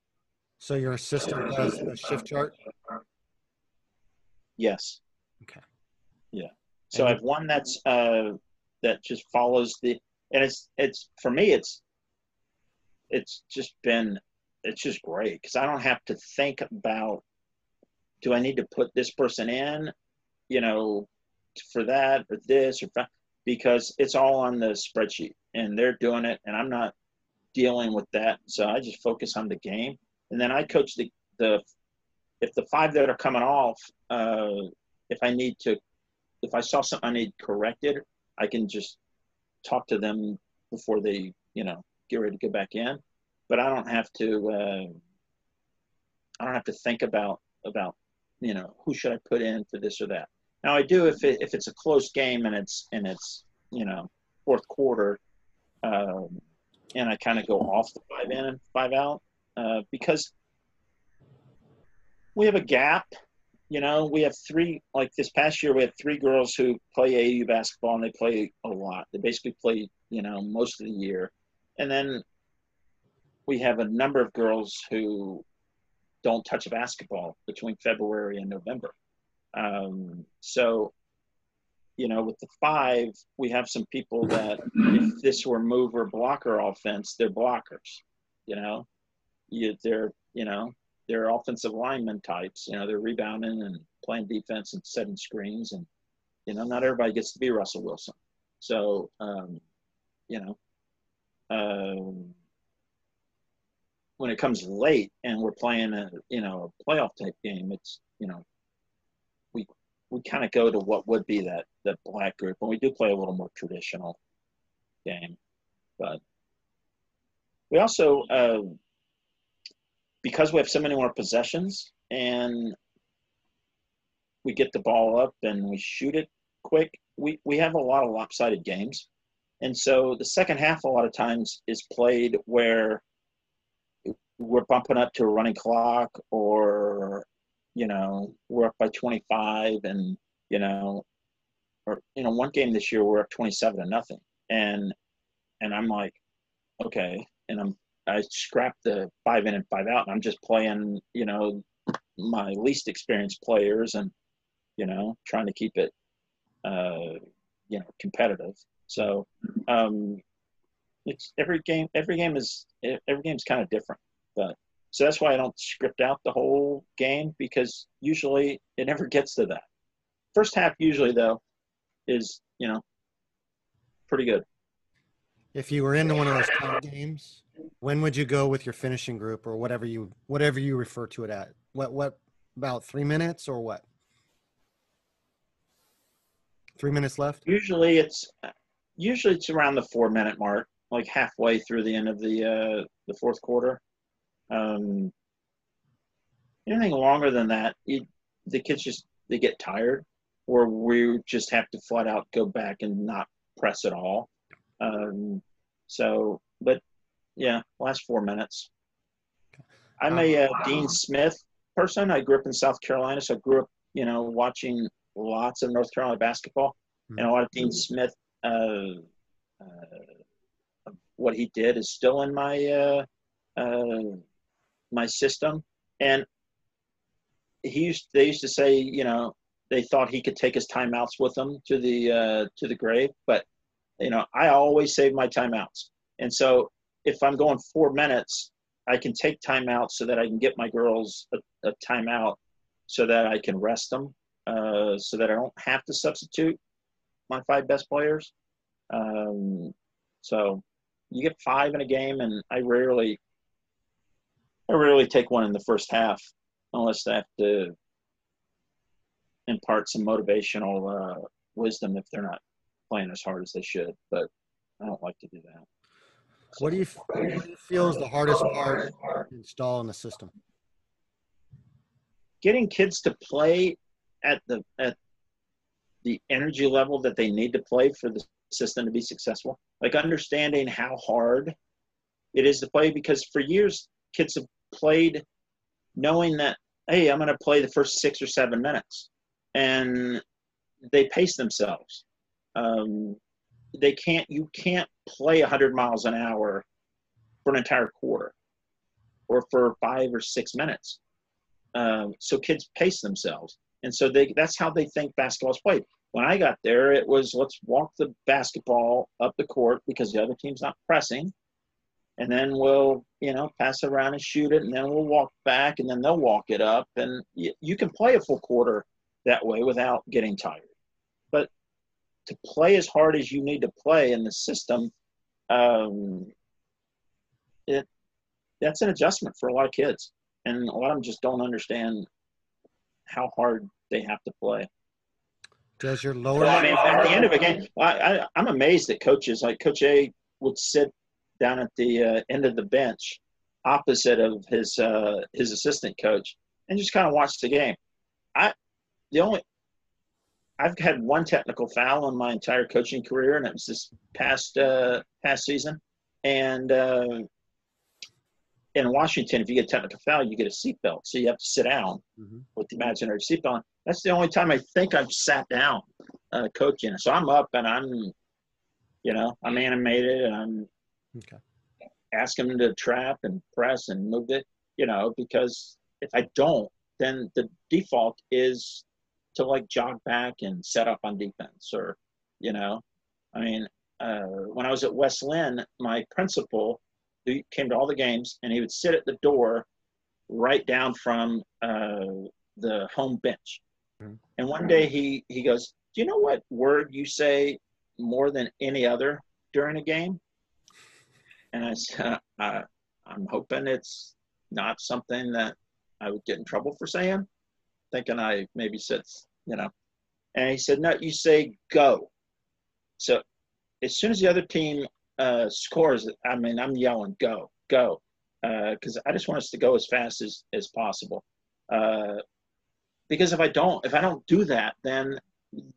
C: So your assistant does the shift chart.
B: Yes.
C: Okay.
B: Yeah. So and I have one that's uh, that just follows the, and it's it's for me it's it's just been it's just great because I don't have to think about do I need to put this person in, you know, for that or this or that? Because it's all on the spreadsheet and they're doing it and I'm not dealing with that. So I just focus on the game. And then I coach the, the if the five that are coming off, uh, if I need to, if I saw something I need corrected, I can just talk to them before they, you know, get ready to go back in. but I don't have to. Uh, I don't have to think about about you know who should I put in for this or that. Now I do if it, if it's a close game and it's and it's you know fourth quarter, um, and I kind of go off the five in and five out uh, because we have a gap. You know, we have three like this past year we had three girls who play AAU basketball and they play a lot. They basically play you know most of the year, and then we have a number of girls who don't touch basketball between February and November. Um, so, you know, with the five, we have some people that if this were move or blocker offense, they're blockers. You know, you, they're you know they're offensive lineman types. You know, they're rebounding and playing defense and setting screens, and you know, not everybody gets to be Russell Wilson. So, um, you know, um, when it comes late and we're playing a you know a playoff type game, it's you know we we kind of go to what would be that that black group, and we do play a little more traditional game, but we also uh, because we have so many more possessions and we get the ball up and we shoot it quick. We we have a lot of lopsided games, and so the second half a lot of times is played where we're bumping up to a running clock or you know we're up by 25 and you know or you know one game this year we're up 27 to nothing and and i'm like okay and i'm i scrap the five in and five out and i'm just playing you know my least experienced players and you know trying to keep it uh you know competitive so um it's every game every game is every game's kind of different but so that's why I don't script out the whole game because usually it never [laughs] gets to that. First half usually though is you know pretty good.
C: If you were in one of those tight games, when would you go with your finishing group or whatever you whatever you refer to it at? What what about three minutes or what? Three minutes left.
B: Usually it's usually it's around the four minute mark, like halfway through the end of the uh, the fourth quarter. Um, anything longer than that, you, the kids just they get tired, or we just have to flat out go back and not press at all. Um, so, but yeah, last four minutes. I'm a uh, Dean Smith person. I grew up in South Carolina, so I grew up, you know, watching lots of North Carolina basketball mm-hmm. and a lot of Dean Smith. Uh, uh, what he did is still in my uh, uh, my system. And he used they used to say, you know, they thought he could take his timeouts with him to the uh, to the grave, but you know, I always save my timeouts. And so if I'm going four minutes, I can take time out so that I can get my girls a, a timeout so that I can rest them, uh, so that I don't have to substitute my five best players. Um, so you get five in a game, and I rarely I rarely take one in the first half unless I have to impart some motivational uh, wisdom if they're not playing as hard as they should. But I don't like to do that.
C: What do you, what do you feel is the hardest part to install in the system?
B: Getting kids to play at the at the energy level that they need to play for the system to be successful. Like understanding how hard it is to play because for years kids have played knowing that hey i'm going to play the first six or seven minutes and they pace themselves um, they can't you can't play 100 miles an hour for an entire quarter or for five or six minutes. Um, so kids pace themselves. And so they that's how they think basketball is played. When i got there it was let's walk the basketball up the court because the other team's not pressing. And then we'll you know pass around and shoot it and then we'll walk back and then they'll walk it up. And you, can play a full quarter that way without getting tired to play as hard as you need to play in the system um, it that's an adjustment for a lot of kids and a lot of them just don't understand how hard they have to play
C: does your lower
B: I mean, at the end of a game I, I, i'm amazed at coaches like coach a would sit down at the uh, end of the bench opposite of his uh, his assistant coach and just kind of watch the game. I the only I've had one technical foul in my entire coaching career, and it was this past uh, past season. And uh, in Washington, if you get a technical foul, you get a seatbelt, so you have to sit down mm-hmm. with the imaginary seatbelt on. That's the only time I think I've sat down uh, coaching. So I'm up and I'm, you know, I'm animated and I'm okay. asking them to trap and press and move it, you know, because if I don't, then the default is to like jog back and set up on defense or, you know, I mean, uh, when I was at West Linn, my principal who came to all the games and he would sit at the door right down from uh, the home bench. Mm-hmm. And one day he, he goes, Do you know what word you say more than any other during a game? And I said, uh, I'm hoping it's not something that I would get in trouble for saying, thinking I maybe said, you know. And he said, no, you say go. So as soon as the other team uh, scores, I mean, I'm yelling go, go, because uh, I just want us to go as fast as, as possible. Uh, because if I don't, if I don't do that, then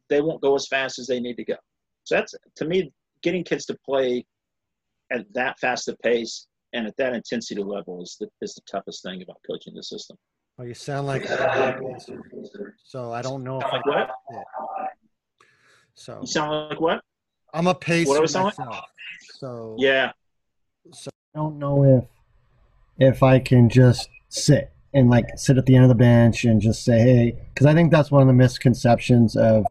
B: they won't go as fast as they need to go. So that's to me, getting kids to play at that fast a pace and at that intensity level is the is the toughest thing about coaching the system.
C: Well, you sound like so I don't know if I
B: what? So you sound like what?
C: I'm a pacer what myself. Like? So
B: yeah.
A: So I don't know if if I can just sit and like sit at the end of the bench and just say hey because I think that's one of the misconceptions of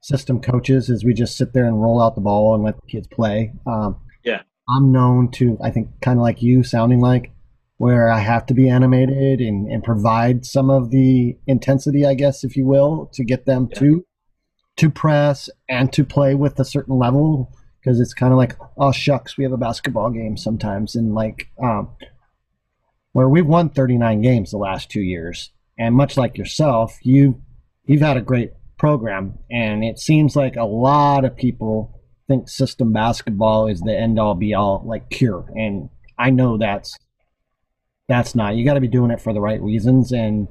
A: system coaches is we just sit there and roll out the ball and let the kids play. Um,
B: yeah.
A: I'm known to, I think, kind of like you sounding like, where I have to be animated and, and provide some of the intensity, I guess, if you will, to get them yeah. to to press and to play with a certain level. Because it's kind of like oh shucks we have a basketball game sometimes. And like um, where we've won 39 games the last two years. And much like yourself you you've had a great program. And it seems like a lot of people think system basketball is the end all be all like cure. And i know that's that's not you got to be doing it for the right reasons and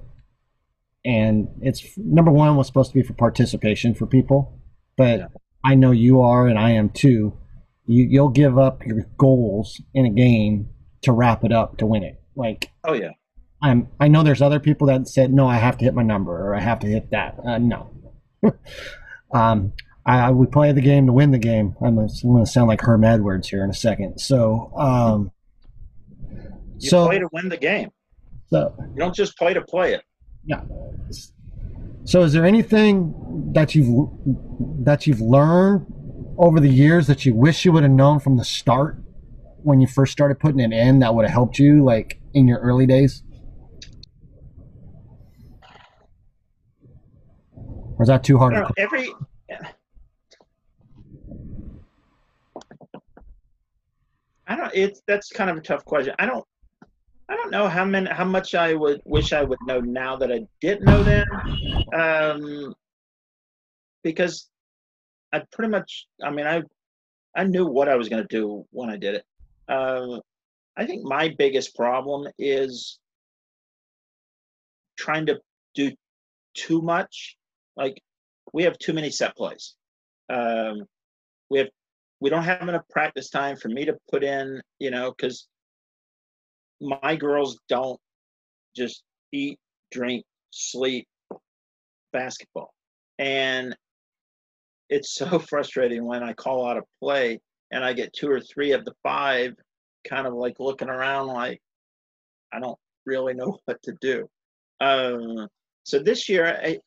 A: and it's number one was supposed to be for participation for people but yeah. i know you are and i am too you, you'll give up your goals in a game to wrap it up to win it like
B: oh yeah
A: i'm i know there's other people that said no i have to hit my number or i have to hit that uh, no [laughs] um I, we play the game to win the game. I'm, going to sound like Herm Edwards here in a second. So, um,
B: you so, play to win the game.
A: So
B: you don't just play to play it.
A: Yeah. So, is there anything that you've that you've learned over the years that you wish you would have known from the start when you first started putting it in that would have helped you, like in your early days? Or is that too hard?
B: to every I don't. It's that's kind of a tough question. I don't. I don't know how many, how much I would wish I would know now that I didn't know then, um, because I pretty much. I mean, I I knew what I was going to do when I did it. Uh, I think my biggest problem is trying to do too much. Like we have too many set plays. Um, we have we don't have enough practice time for me to put in, you know, because my girls don't just eat, drink, sleep basketball. And it's so [laughs] frustrating when I call out a play and I get two or three of the five kind of like looking around like I don't really know [laughs] what to do. Um, so this year, I,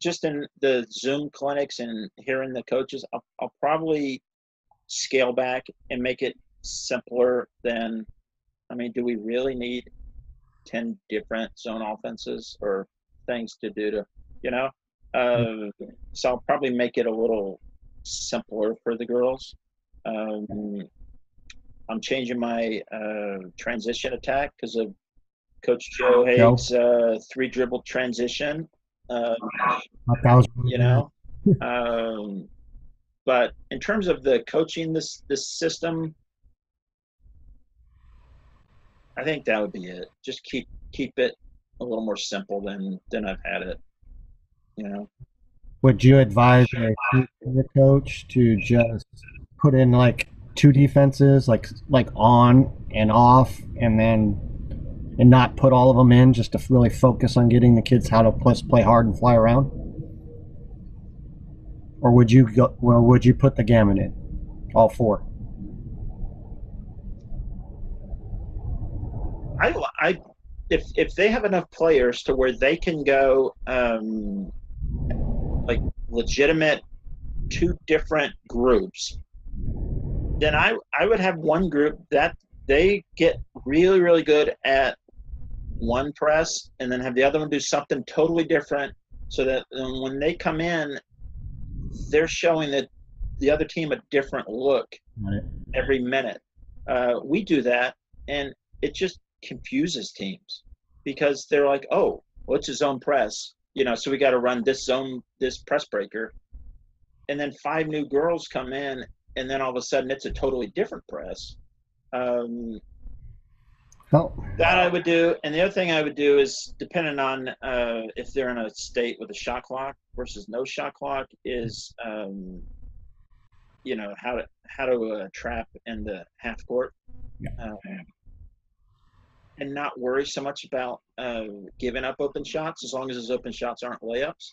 B: just in the Zoom clinics and hearing the coaches, I'll, I'll probably scale back and make it simpler than I mean, do we really need 10 different zone offenses or things to do to, you know? Uh, so I'll probably make it a little simpler for the girls. Um, I'm changing my uh, transition attack because of Coach Joe Haig's uh, three dribble transition. Um, you know, [laughs] um, but in terms of the coaching this this system, I think that would be it. Just keep keep it a little more simple than than I've had it. You know.
A: Would you advise a coach to just put in like two defenses, like like on and off, and then and not put all of them in, just to really focus on getting the kids how to play hard and fly around? Or would you go, or would you put the gamut in, all four?
B: I, I, if if they have enough players to where they can go, um, like legitimate two different groups, then I I would have one group that they get really really good at one press, and then have the other one do something totally different, so that when they come in, they're showing that the other team a different look right. every minute. Uh, we do that, and it just confuses teams because they're like, oh, what's a zone press? You know, so we got to run this zone, this press breaker. And then five new girls come in, and then all of a sudden it's a totally different press. Um, oh. That I would do. And the other thing I would do is, depending on uh, if they're in a state with a shot clock versus no shot clock, is um, you know how to how to uh, trap in the half court. Yeah. Um, and not worry so much about uh, giving up open shots as long as those open shots aren't layups.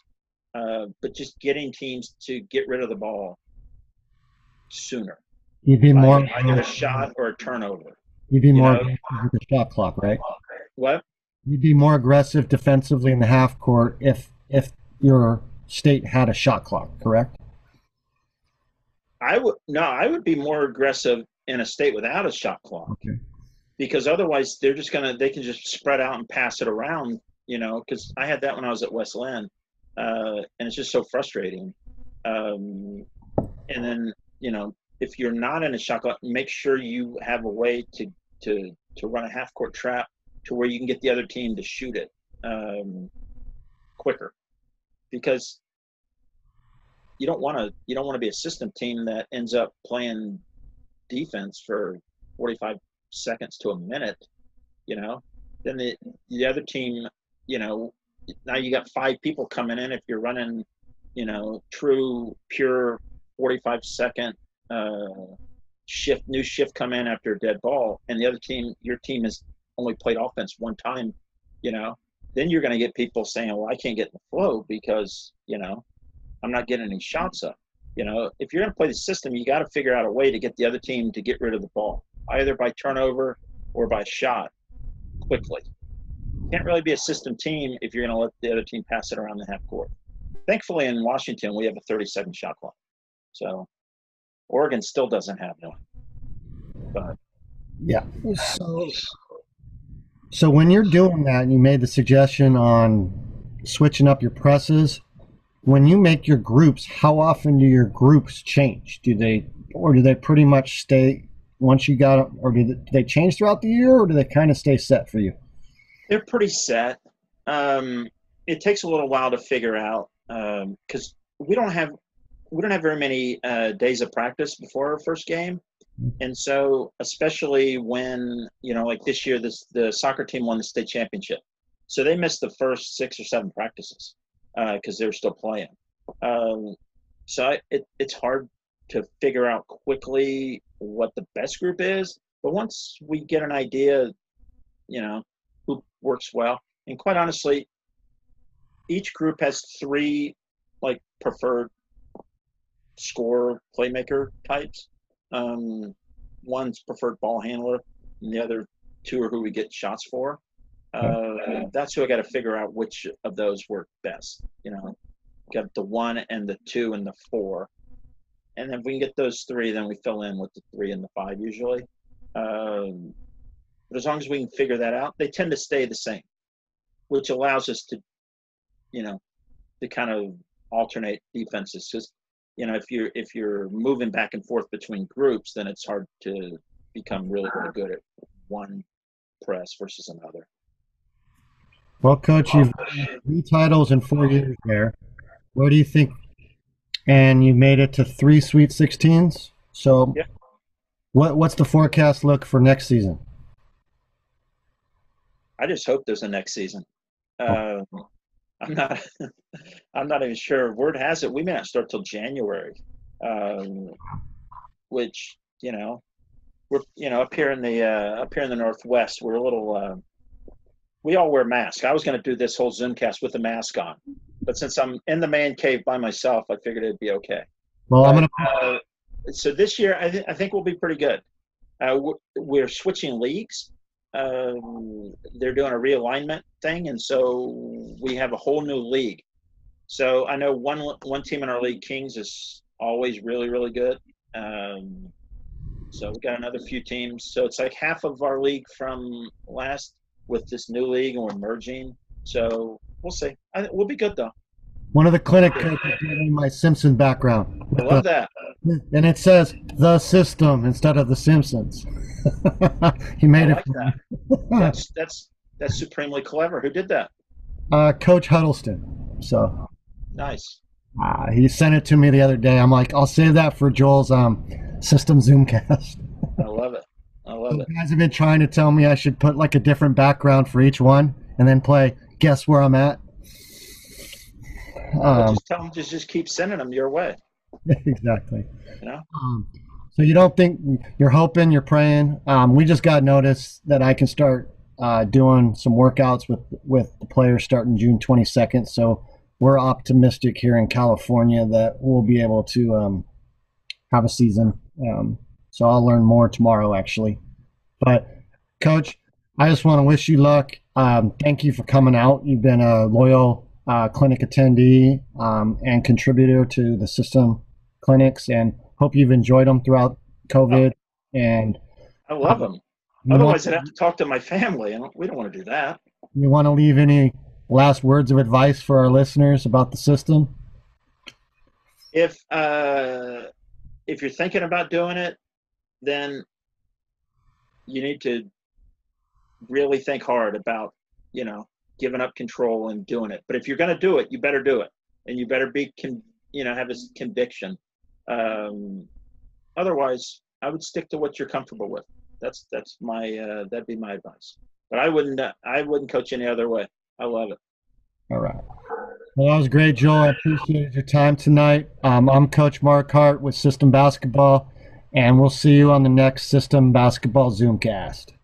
B: Uh, but just getting teams to get rid of the ball sooner.
A: You'd be more
B: either a shot or a turnover.
A: You'd be you more with the shot clock, right?
B: What?
A: You'd be more aggressive defensively in the half court if if your state had a shot clock, correct?
B: I would no, I would be more aggressive in a state without a shot clock.
A: Okay
B: because otherwise they're just gonna they can just spread out and pass it around you know because i had that when i was at west linn uh, and it's just so frustrating. Um, and then you know if you're not in a shot clock make sure you have a way to to to run a half court trap to where you can get the other team to shoot it um, quicker. Because you don't want to you don't want to be a system team that ends up playing defense for 45 seconds to a minute, you know, then the the other team, you know, now you got five people coming in if you're running, you know, true pure 45 second uh, shift, new shift come in after a dead ball, and the other team, your team has only played offense one time, you know, then you're going to get people saying, well, I can't get in the flow because, you know, I'm not getting any shots up. You know, if you're going to play the system, you got to figure out a way to get the other team to get rid of the ball either by turnover or by shot quickly. Can't really be a system team if you're going to let the other team pass it around the half court. Thankfully, in Washington, we have a 37 shot clock. So Oregon still doesn't have one. But
A: yeah. So, so when you're doing that, and you made the suggestion on switching up your presses, when you make your groups, how often do your groups change? Do they, or do they pretty much stay once you got them, or do they, do they change throughout the year, or do they kind of stay set for you?
B: They're pretty set. Um, it takes a little while to figure out because um, we don't have we don't have very many uh, days of practice before our first game, mm-hmm. and so especially when you know like this year, this the soccer team won the state championship, so they missed the first six or seven practices because uh, they were still playing. Um, so I, it, it's hard to figure out quickly what the best group is. But once we get an idea, you know, who works well, and quite honestly, each group has three like preferred score playmaker types. Um, one's preferred ball handler, and the other two are who we get shots for. Uh, that's who I got to figure out which of those work best. You know, got the one and the two and the four and then if we can get those three, then we fill in with the three and the five usually. Um, but as long as we can figure that out, they tend to stay the same, which allows us to, you know, to kind of alternate defenses. Because you know, if you're if you're moving back and forth between groups, then it's hard to become really really good at one press versus another.
A: Well, coach, you've three titles in four years there. Where do you think and you made it to three Sweet 16s. So,
B: yeah.
A: what what's the forecast look for next season?
B: I just hope there's a next season. Uh, I'm not. [laughs] I'm not even sure. Word has it we may not start till January, um, which you know, we're you know up here in the uh, up here in the Northwest, we're a little. Uh, we all wear masks. I was going to do this whole Zoomcast with a mask on, but since I'm in the man cave by myself, I figured it'd be okay.
A: Well, but, I'm going
B: to. Uh, so this year, I, th- I think we'll be pretty good. Uh, we're switching leagues. Um, they're doing a realignment thing, and so we have a whole new league. So I know one one team in our league, Kings, is always really really good. Um, so we've got another few teams. So it's like half of our league from last with this new league, and we're merging. So we'll see. I, we'll be good though.
A: One of the clinic coaches gave me my Simpson background.
B: I love that.
A: And it says the system instead of the Simpsons. [laughs] he made
B: I it. Like that. [laughs] that's that's that's supremely clever. Who did that?
A: Uh, Coach Huddleston. So
B: nice.
A: Uh, he sent it to me the other day. I'm like, I'll save that for Joel's um, system Zoomcast. [laughs]
B: I love it. I love it.
A: You guys have been trying to tell me I should put like a different background for each one and then play guess where I'm at.
B: Um, just tell them just just keep sending them your way. [laughs]
A: exactly.
B: You know.
A: Um, so you don't think you're hoping, you're praying. Um, we just got notice that I can start uh, doing some workouts with with the players starting June 22nd. So we're optimistic here in California that we'll be able to um, have a season. Um, so I'll learn more tomorrow, actually. But coach, I just want to wish you luck. Um, thank you for coming out. You've been a loyal uh, clinic attendee um, and contributor to the system clinics, and hope you've enjoyed them throughout COVID. And
B: I love them. Otherwise, I'd have to talk to my family, and we don't want to do that.
A: You want to leave any last words of advice for our listeners about the system?
B: If uh, if you're thinking about doing it, then you need to really think hard about you know giving up control and doing it. But if you're going to do it, you better do it, and you better be con- you know have this conviction. Um, otherwise, I would stick to what you're comfortable with. That's that's my uh, that'd be my advice. But I wouldn't uh, I wouldn't coach any other way. I love it.
A: All right. Well, that was great, Joel. I appreciated your time tonight. Um, I'm Coach Mark Hart with System Basketball, and we'll see you on the next System Basketball Zoomcast.